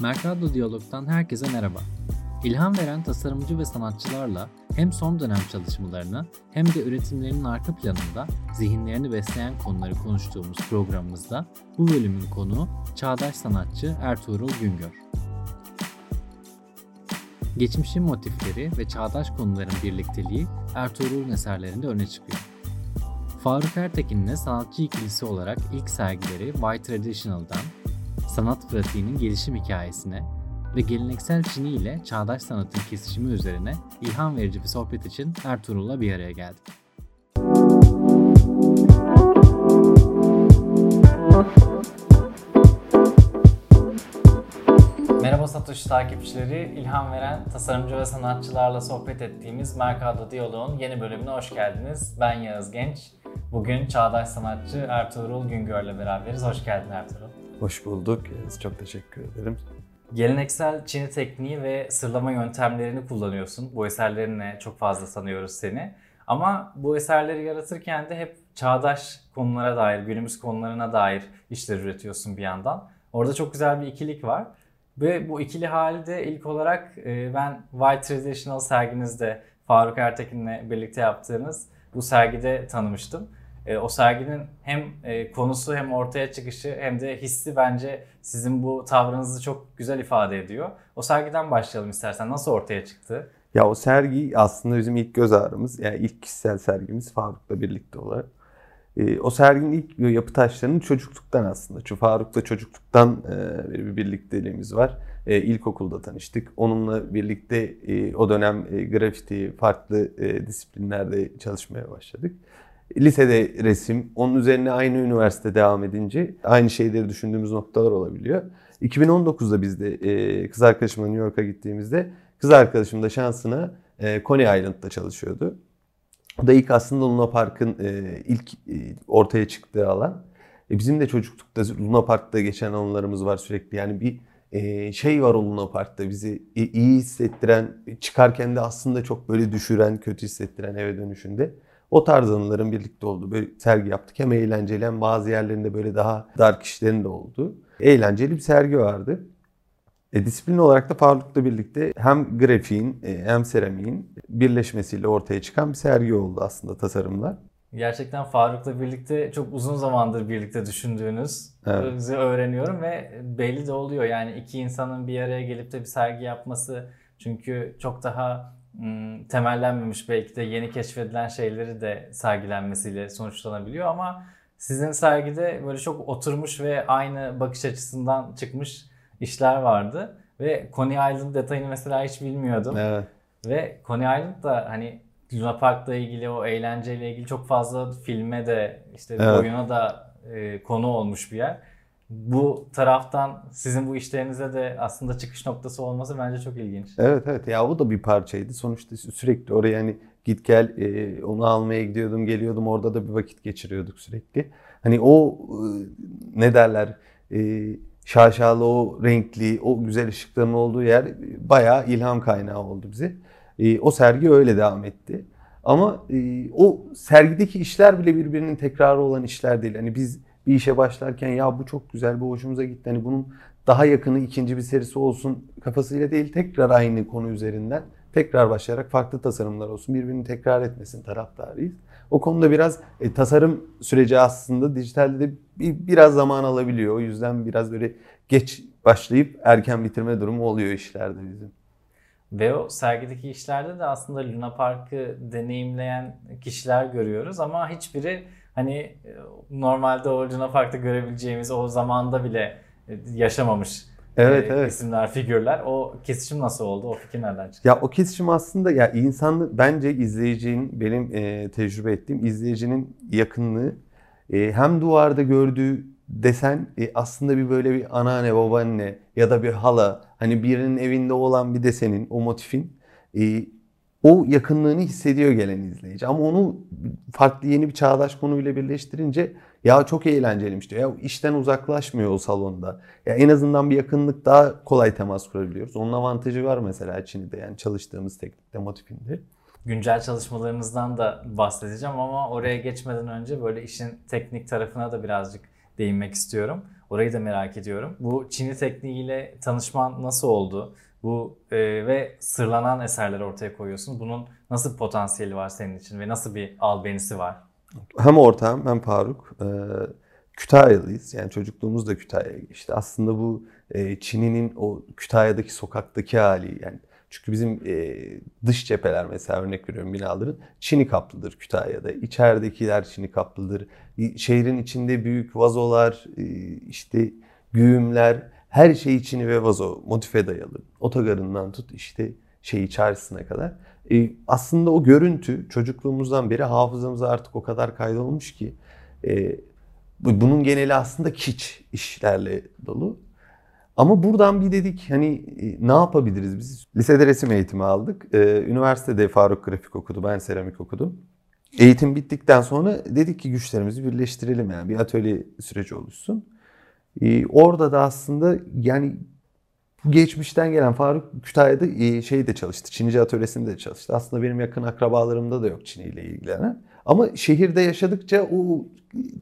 Mercado Diyalog'dan herkese merhaba. İlham veren tasarımcı ve sanatçılarla hem son dönem çalışmalarını hem de üretimlerinin arka planında zihinlerini besleyen konuları konuştuğumuz programımızda bu bölümün konuğu çağdaş sanatçı Ertuğrul Güngör. Geçmişin motifleri ve çağdaş konuların birlikteliği Ertuğrul'un eserlerinde öne çıkıyor. Faruk Ertekin'le sanatçı ikilisi olarak ilk sergileri White Traditional'dan sanat pratiğinin gelişim hikayesine ve geleneksel Çin'i ile çağdaş sanatın kesişimi üzerine ilham verici bir sohbet için Ertuğrul'la bir araya geldik. Merhaba Satoshi takipçileri, ilham veren tasarımcı ve sanatçılarla sohbet ettiğimiz Mercado Diyalog'un yeni bölümüne hoş geldiniz. Ben Yağız Genç. Bugün çağdaş sanatçı Ertuğrul Güngör'le beraberiz. Hoş geldin Ertuğrul. Hoş bulduk. Çok teşekkür ederim. Geleneksel Çin'i tekniği ve sırlama yöntemlerini kullanıyorsun. Bu eserlerinle çok fazla tanıyoruz seni. Ama bu eserleri yaratırken de hep çağdaş konulara dair, günümüz konularına dair işler üretiyorsun bir yandan. Orada çok güzel bir ikilik var. Ve bu ikili halde ilk olarak e, ben White Traditional serginizde Faruk Ertekin'le birlikte yaptığınız bu sergide tanımıştım. E, o serginin hem e, konusu hem ortaya çıkışı hem de hissi bence sizin bu tavrınızı çok güzel ifade ediyor. O sergiden başlayalım istersen. Nasıl ortaya çıktı? Ya o sergi aslında bizim ilk göz ağrımız. Yani ilk kişisel sergimiz Faruk'la birlikte olarak. E, o serginin ilk yapı taşlarının çocukluktan aslında. Çünkü Faruk'la çocukluktan e, bir birlikteliğimiz var. E, ilkokulda tanıştık. Onunla birlikte e, o dönem e, grafiti, farklı e, disiplinlerde çalışmaya başladık. Lisede resim, onun üzerine aynı üniversite devam edince aynı şeyleri düşündüğümüz noktalar olabiliyor. 2019'da biz de e, kız arkadaşımla New York'a gittiğimizde kız arkadaşım da şansına e, Coney Island'da çalışıyordu. O da ilk aslında Luna Park'ın e, ilk ortaya çıktığı alan. Bizim de çocuklukta Luna Park'ta geçen anılarımız var sürekli. Yani bir şey var o Luna Park'ta bizi iyi hissettiren, çıkarken de aslında çok böyle düşüren, kötü hissettiren eve dönüşünde. O tarz anıların birlikte olduğu böyle sergi yaptık. Hem eğlenceli hem bazı yerlerinde böyle daha dark işlerin de oldu. Eğlenceli bir sergi vardı. E, disiplin olarak da Faruk'la birlikte hem grafiğin e, hem seramiğin birleşmesiyle ortaya çıkan bir sergi oldu aslında tasarımlar. Gerçekten Faruk'la birlikte çok uzun zamandır birlikte düşündüğünüz evet. öğreniyorum ve belli de oluyor. Yani iki insanın bir araya gelip de bir sergi yapması çünkü çok daha temellenmemiş belki de yeni keşfedilen şeyleri de sergilenmesiyle sonuçlanabiliyor ama sizin sergide böyle çok oturmuş ve aynı bakış açısından çıkmış işler vardı ve Coney Island detayını mesela hiç bilmiyordum. Evet. Ve Coney Island da hani Luna Park'la ilgili o eğlenceyle ilgili çok fazla filme de işte evet. oyuna da e, konu olmuş bir yer bu taraftan sizin bu işlerinize de aslında çıkış noktası olması bence çok ilginç. Evet evet ya o da bir parçaydı. Sonuçta sürekli oraya hani git gel e, onu almaya gidiyordum geliyordum orada da bir vakit geçiriyorduk sürekli. Hani o e, ne derler e, şaşalı o renkli o güzel ışıkların olduğu yer bayağı ilham kaynağı oldu bize. E, o sergi öyle devam etti. Ama e, o sergideki işler bile birbirinin tekrarı olan işler değil. Hani biz bir işe başlarken ya bu çok güzel, bu hoşumuza gitti. Hani bunun daha yakını ikinci bir serisi olsun kafasıyla değil tekrar aynı konu üzerinden tekrar başlayarak farklı tasarımlar olsun. Birbirini tekrar etmesin taraftarıyız. O konuda biraz e, tasarım süreci aslında dijitalde de bir, biraz zaman alabiliyor. O yüzden biraz böyle geç başlayıp erken bitirme durumu oluyor işlerde bizim. Ve o sergideki işlerde de aslında Luna Park'ı deneyimleyen kişiler görüyoruz ama hiçbiri hani e, normalde o Luna Park'ta görebileceğimiz o zamanda bile e, yaşamamış evet, e, evet. isimler, figürler. O kesişim nasıl oldu? O fikir nereden çıktı? Ya o kesişim aslında ya insan bence izleyicinin benim e, tecrübe ettiğim izleyicinin yakınlığı e, hem duvarda gördüğü desen e, aslında bir böyle bir anneanne, babaanne ya da bir hala hani birinin evinde olan bir desenin, o motifin e, o yakınlığını hissediyor gelen izleyici. Ama onu farklı yeni bir çağdaş konuyla birleştirince ya çok eğlenceliymiş diyor. Ya işten uzaklaşmıyor o salonda. Ya en azından bir yakınlık daha kolay temas kurabiliyoruz. Onun avantajı var mesela Çin'de yani çalıştığımız teknikte motifinde. Güncel çalışmalarınızdan da bahsedeceğim ama oraya geçmeden önce böyle işin teknik tarafına da birazcık değinmek istiyorum. Orayı da merak ediyorum. Bu Çin'i tekniğiyle tanışman nasıl oldu? Bu e, ve sırlanan eserler ortaya koyuyorsun. Bunun nasıl bir potansiyeli var senin için ve nasıl bir albenisi var? Hem ortağım hem Faruk. E, Kütahyalıyız. Yani çocukluğumuz da Kütahya'ya geçti. Aslında bu e, Çin'in o Kütahya'daki sokaktaki hali yani çünkü bizim e, dış cepheler mesela örnek veriyorum binaların Çin'i kaplıdır Kütahya'da. İçeridekiler Çin'i kaplıdır. Şehrin içinde büyük vazolar, e, işte güğümler, her şey Çin'i ve vazo motife dayalı. Otogarından tut işte şey çarşısına kadar. E, aslında o görüntü çocukluğumuzdan beri hafızamıza artık o kadar kaydolmuş ki e, bunun geneli aslında kiç işlerle dolu. Ama buradan bir dedik hani e, ne yapabiliriz biz? Lisede resim eğitimi aldık. Ee, üniversitede Faruk grafik okudu, ben seramik okudum. Eğitim bittikten sonra dedik ki güçlerimizi birleştirelim yani bir atölye süreci oluşsun. Ee, orada da aslında yani geçmişten gelen Faruk Kütahya'da e, şey de çalıştı. Çinici atölyesinde de çalıştı. Aslında benim yakın akrabalarımda da yok Çin ile ilgilenen. Ama şehirde yaşadıkça o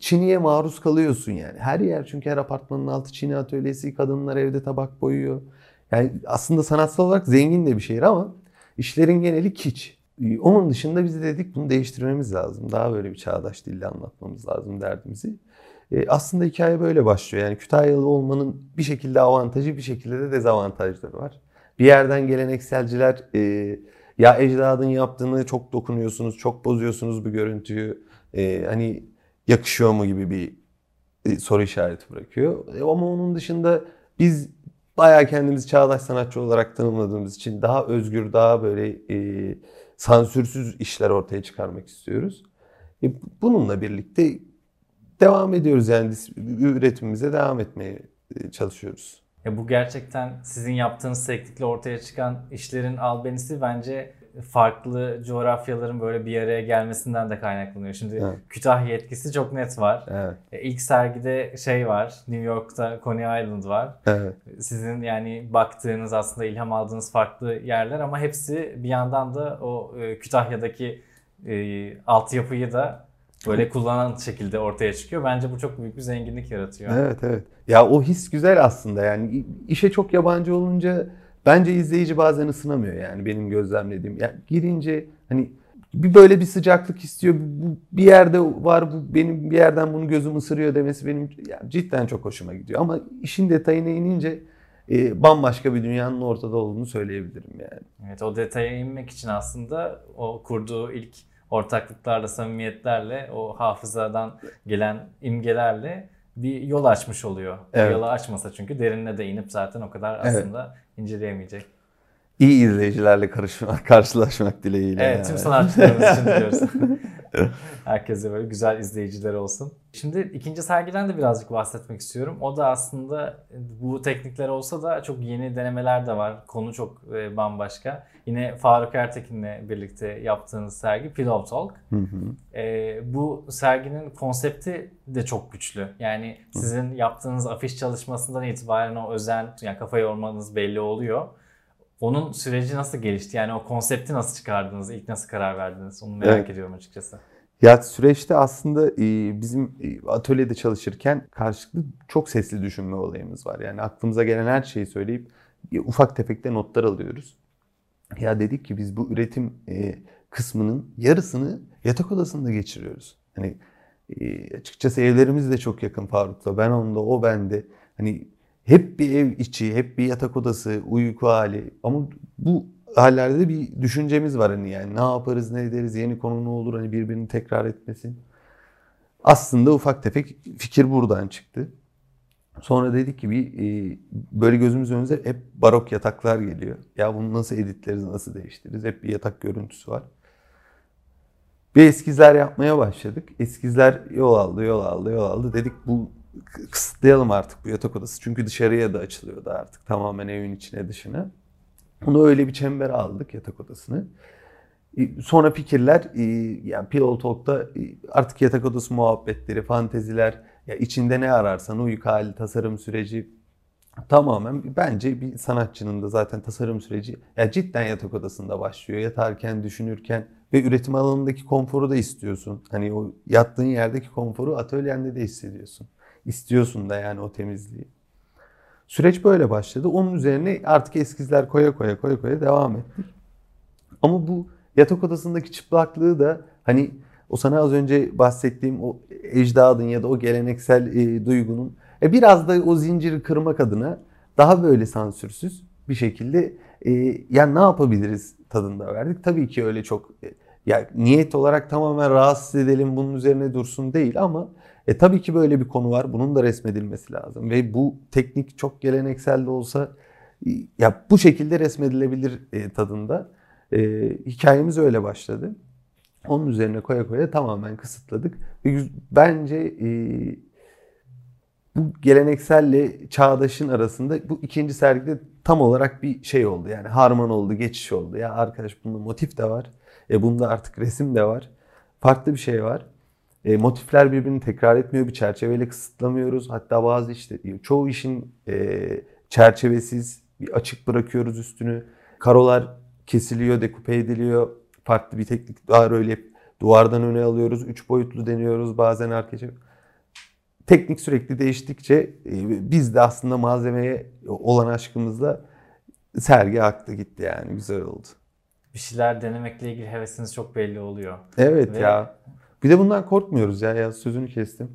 Çini'ye maruz kalıyorsun yani. Her yer çünkü her apartmanın altı Çini atölyesi, kadınlar evde tabak boyuyor. Yani aslında sanatsal olarak zengin de bir şehir ama işlerin geneli kiç. Onun dışında biz de dedik bunu değiştirmemiz lazım. Daha böyle bir çağdaş dille anlatmamız lazım derdimizi. E, aslında hikaye böyle başlıyor. Yani Kütahyalı olmanın bir şekilde avantajı bir şekilde de dezavantajları var. Bir yerden gelenekselciler e, ya ecdadın yaptığını çok dokunuyorsunuz, çok bozuyorsunuz bu görüntüyü. E, hani yakışıyor mu gibi bir soru işareti bırakıyor. Ama onun dışında biz bayağı kendimizi çağdaş sanatçı olarak tanımladığımız için daha özgür, daha böyle e, sansürsüz işler ortaya çıkarmak istiyoruz. E, bununla birlikte devam ediyoruz yani üretimimize devam etmeye e, çalışıyoruz. Ya bu gerçekten sizin yaptığınız teknikle ortaya çıkan işlerin albenisi bence farklı coğrafyaların böyle bir araya gelmesinden de kaynaklanıyor. Şimdi evet. Kütahya etkisi çok net var. Evet. E, ilk sergide şey var. New York'ta Coney Island var. Evet. Sizin yani baktığınız aslında ilham aldığınız farklı yerler ama hepsi bir yandan da o e, Kütahya'daki e, altyapıyı da böyle kullanan şekilde ortaya çıkıyor. Bence bu çok büyük bir zenginlik yaratıyor. Evet evet. Ya o his güzel aslında yani işe çok yabancı olunca bence izleyici bazen ısınamıyor yani benim gözlemlediğim. Yani girince hani bir böyle bir sıcaklık istiyor. Bu bir yerde var bu benim bir yerden bunu gözüm ısırıyor demesi benim yani cidden çok hoşuma gidiyor. Ama işin detayına inince e, bambaşka bir dünyanın ortada olduğunu söyleyebilirim yani. Evet o detaya inmek için aslında o kurduğu ilk ortaklıklarla, samimiyetlerle, o hafızadan gelen imgelerle bir yol açmış oluyor. Evet. Yolu açmasa çünkü derinine de inip zaten o kadar aslında evet. inceleyemeyecek. İyi izleyicilerle karışmak, karşılaşmak dileğiyle. Evet, yani. tüm sanatçılarımız için diyoruz. Herkese böyle güzel izleyiciler olsun. Şimdi ikinci sergiden de birazcık bahsetmek istiyorum. O da aslında bu teknikler olsa da çok yeni denemeler de var. Konu çok e, bambaşka. Yine Faruk Ertekin'le birlikte yaptığınız sergi Pillow Talk. Hı hı. E, bu serginin konsepti de çok güçlü. Yani sizin yaptığınız afiş çalışmasından itibaren o özen, yani kafa yormanız belli oluyor. Onun süreci nasıl gelişti? Yani o konsepti nasıl çıkardınız? İlk nasıl karar verdiniz? Onu merak evet. ediyorum açıkçası. Ya süreçte aslında e, bizim e, atölyede çalışırken karşılıklı çok sesli düşünme olayımız var. Yani aklımıza gelen her şeyi söyleyip e, ufak tefek de notlar alıyoruz. Ya dedik ki biz bu üretim kısmının yarısını yatak odasında geçiriyoruz. Hani açıkçası evlerimiz de çok yakın Faruk'la. Ben onda, o bende. Hani hep bir ev içi, hep bir yatak odası, uyku hali. Ama bu hallerde de bir düşüncemiz var hani yani ne yaparız, ne ederiz, yeni konu ne olur hani birbirini tekrar etmesin. Aslında ufak tefek fikir buradan çıktı. Sonra dedik ki bir e, böyle gözümüz önünde hep barok yataklar geliyor. Ya bunu nasıl editleriz, nasıl değiştiririz? Hep bir yatak görüntüsü var. Bir eskizler yapmaya başladık. Eskizler yol aldı, yol aldı, yol aldı. Dedik bu kısıtlayalım artık bu yatak odası. Çünkü dışarıya da açılıyordu artık tamamen evin içine dışına. Onu öyle bir çember aldık yatak odasını. E, sonra fikirler e, yani Pillow Talk'ta e, artık yatak odası muhabbetleri, fanteziler, ya içinde ne ararsan uyku hali, tasarım süreci tamamen bence bir sanatçının da zaten tasarım süreci ya cidden yatak odasında başlıyor. Yatarken, düşünürken ve üretim alanındaki konforu da istiyorsun. Hani o yattığın yerdeki konforu atölyende de hissediyorsun. İstiyorsun da yani o temizliği. Süreç böyle başladı. Onun üzerine artık eskizler koya koya koya koya devam ettik. Ama bu yatak odasındaki çıplaklığı da hani o sana az önce bahsettiğim o ecdadın ya da o geleneksel e, duygunun e, biraz da o zinciri kırmak adına daha böyle sansürsüz bir şekilde e, yani ne yapabiliriz tadında verdik. Tabii ki öyle çok e, ya niyet olarak tamamen rahatsız edelim bunun üzerine dursun değil ama e, tabii ki böyle bir konu var. Bunun da resmedilmesi lazım ve bu teknik çok geleneksel de olsa e, ya bu şekilde resmedilebilir e, tadında. E, hikayemiz öyle başladı. Onun üzerine koya koya tamamen kısıtladık. Bence e, bu gelenekselle çağdaşın arasında bu ikinci sergide tam olarak bir şey oldu. Yani harman oldu, geçiş oldu. Ya arkadaş bunda motif de var. E bunda artık resim de var. Farklı bir şey var. E, motifler birbirini tekrar etmiyor. Bir çerçeveyle kısıtlamıyoruz. Hatta bazı işte çoğu işin e, çerçevesiz bir açık bırakıyoruz üstünü. Karolar kesiliyor, dekupe ediliyor. Farklı bir teknik daha öyle duvardan öne alıyoruz. Üç boyutlu deniyoruz bazen arkadaşlar. Teknik sürekli değiştikçe e, biz de aslında malzemeye olan aşkımızla sergi aktı gitti yani güzel oldu. Bir şeyler denemekle ilgili hevesiniz çok belli oluyor. Evet Ve... ya. Bir de bundan korkmuyoruz ya, ya sözünü kestim.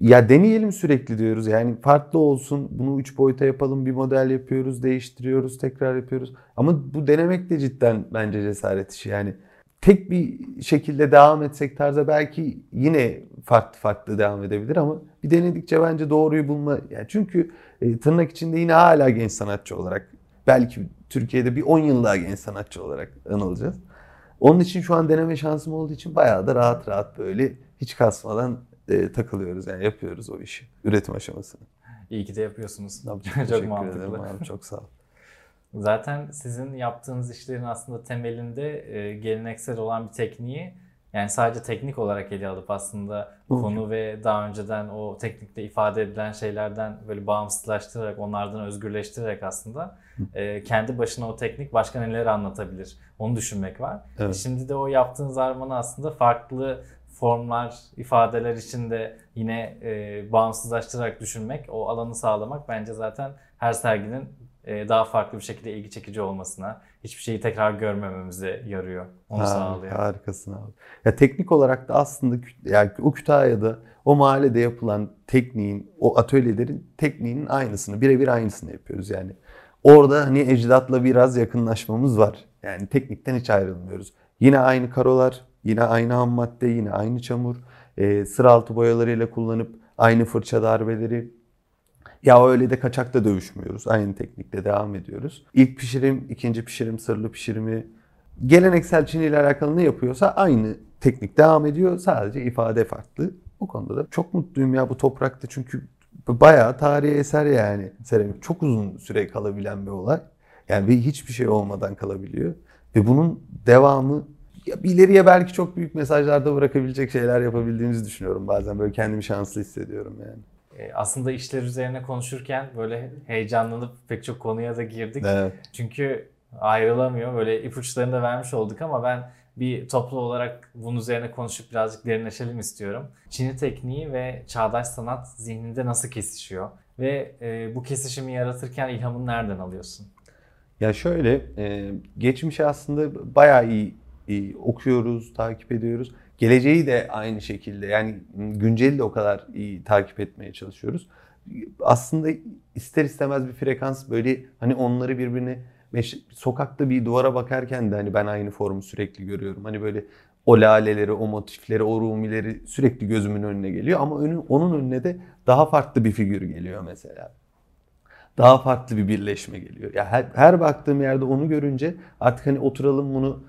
Ya deneyelim sürekli diyoruz. Yani farklı olsun. Bunu üç boyuta yapalım. Bir model yapıyoruz, değiştiriyoruz, tekrar yapıyoruz. Ama bu denemek de cidden bence cesaret işi. Yani tek bir şekilde devam etsek tarza belki yine farklı farklı devam edebilir ama bir denedikçe bence doğruyu bulma. Yani çünkü e, tırnak içinde yine hala genç sanatçı olarak belki Türkiye'de bir 10 yıl daha genç sanatçı olarak anılacağız. Onun için şu an deneme şansım olduğu için bayağı da rahat rahat böyle hiç kasmadan e, takılıyoruz yani yapıyoruz o işi. Üretim aşamasını. İyi ki de yapıyorsunuz. Çok, çok mantıklı. Abi, çok sağ ol. Zaten sizin yaptığınız işlerin aslında temelinde e, geleneksel olan bir tekniği yani sadece teknik olarak ele alıp aslında Hı. konu ve daha önceden o teknikte ifade edilen şeylerden böyle bağımsızlaştırarak, onlardan özgürleştirerek aslında e, kendi başına o teknik başka neleri anlatabilir onu düşünmek var. Evet. Şimdi de o yaptığınız armanı aslında farklı formlar, ifadeler içinde yine e, bağımsızlaştırarak düşünmek, o alanı sağlamak bence zaten her serginin daha farklı bir şekilde ilgi çekici olmasına, hiçbir şeyi tekrar görmememize yarıyor. Onu ha, sağlıyor. Harikasın abi. Ya teknik olarak da aslında yani o Kütahya'da o mahallede yapılan tekniğin, o atölyelerin tekniğinin aynısını, birebir aynısını yapıyoruz yani. Orada hani ecdatla biraz yakınlaşmamız var. Yani teknikten hiç ayrılmıyoruz. Yine aynı karolar, yine aynı ham madde, yine aynı çamur. E, sıra altı boyalarıyla kullanıp aynı fırça darbeleri, ya öyle de kaçakta dövüşmüyoruz. Aynı teknikle devam ediyoruz. İlk pişirim, ikinci pişirim, sırlı pişirimi geleneksel Çin ile alakalı ne yapıyorsa aynı teknik devam ediyor. Sadece ifade farklı. O konuda da çok mutluyum ya bu toprakta çünkü bayağı tarihi eser yani. Seramik çok uzun süre kalabilen bir olay. Yani bir hiçbir şey olmadan kalabiliyor. Ve bunun devamı ya ileriye belki çok büyük mesajlarda bırakabilecek şeyler yapabildiğimizi düşünüyorum. Bazen böyle kendimi şanslı hissediyorum yani. E, aslında işler üzerine konuşurken böyle heyecanlanıp pek çok konuya da girdik. Evet. Çünkü ayrılamıyor. Böyle ipuçlarını da vermiş olduk ama ben bir toplu olarak bunun üzerine konuşup birazcık derinleşelim istiyorum. Çin'i tekniği ve çağdaş sanat zihninde nasıl kesişiyor? Ve e, bu kesişimi yaratırken ilhamını nereden alıyorsun? Ya şöyle, e, geçmişi aslında bayağı iyi, iyi okuyoruz, takip ediyoruz. Geleceği de aynı şekilde yani günceli de o kadar iyi takip etmeye çalışıyoruz. Aslında ister istemez bir frekans böyle hani onları birbirine sokakta bir duvara bakarken de hani ben aynı formu sürekli görüyorum. Hani böyle o laleleri, o motifleri, o rumileri sürekli gözümün önüne geliyor. Ama önün, onun önüne de daha farklı bir figür geliyor mesela. Daha farklı bir birleşme geliyor. Ya her, her baktığım yerde onu görünce artık hani oturalım bunu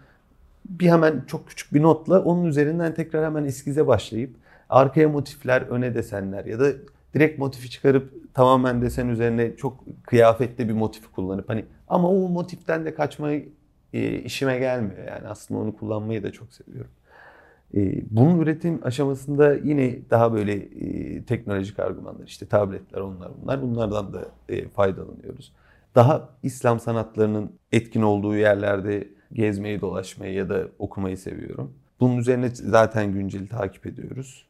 bir hemen çok küçük bir notla onun üzerinden tekrar hemen eskize başlayıp arkaya motifler, öne desenler ya da direkt motifi çıkarıp tamamen desen üzerine çok kıyafetli bir motifi kullanıp hani ama o motiften de kaçmayı e, işime gelmiyor. Yani aslında onu kullanmayı da çok seviyorum. E, bunun üretim aşamasında yine daha böyle e, teknolojik argümanlar işte tabletler onlar bunlar bunlardan da faydalanıyoruz. Daha İslam sanatlarının etkin olduğu yerlerde gezmeyi, dolaşmayı ya da okumayı seviyorum. Bunun üzerine zaten günceli takip ediyoruz.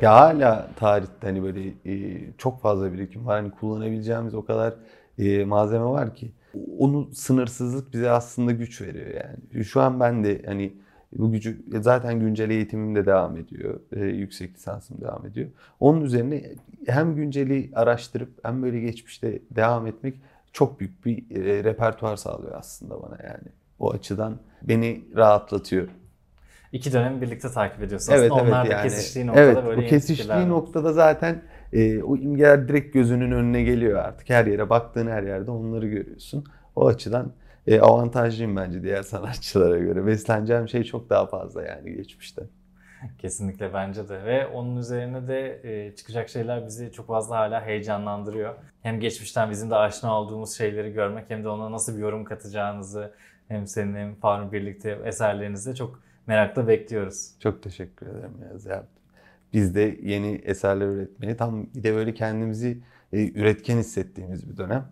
Ya hala tarihte hani böyle e, çok fazla birikim var. Hani kullanabileceğimiz o kadar e, malzeme var ki. Onu sınırsızlık bize aslında güç veriyor yani. Şu an ben de hani bu gücü zaten güncel eğitimim de devam ediyor. E, yüksek lisansım devam ediyor. Onun üzerine hem günceli araştırıp hem böyle geçmişte devam etmek çok büyük bir e, repertuar sağlıyor aslında bana yani. O açıdan beni rahatlatıyor. İki dönemi birlikte takip ediyorsunuz. Evet Aslında evet Onlar da yani. kesiştiği noktada evet, böyle bu kesiştiği noktada zaten e, o imgeler direkt gözünün önüne geliyor artık. Her yere baktığın her yerde onları görüyorsun. O açıdan e, avantajlıyım bence diğer sanatçılara göre. Besleneceğim şey çok daha fazla yani geçmişte. Kesinlikle bence de ve onun üzerine de e, çıkacak şeyler bizi çok fazla hala heyecanlandırıyor. Hem geçmişten bizim de aşina olduğumuz şeyleri görmek hem de ona nasıl bir yorum katacağınızı hem senin hem Faruk'un birlikte eserlerinizde çok merakla bekliyoruz. Çok teşekkür ederim Yaz ya. Biz de yeni eserler üretmeye tam bir de böyle kendimizi e, üretken hissettiğimiz bir dönem.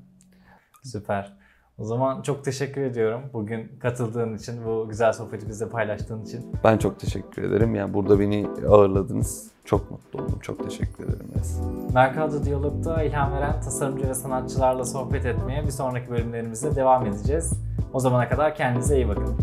Süper. O zaman çok teşekkür ediyorum bugün katıldığın için, bu güzel sohbeti bizle paylaştığın için. Ben çok teşekkür ederim. Yani burada beni ağırladınız. Çok mutlu oldum. Çok teşekkür ederim Yaz. Mercado Diyalog'da ilham veren tasarımcı ve sanatçılarla sohbet etmeye bir sonraki bölümlerimizde devam edeceğiz. O zamana kadar kendinize iyi bakın.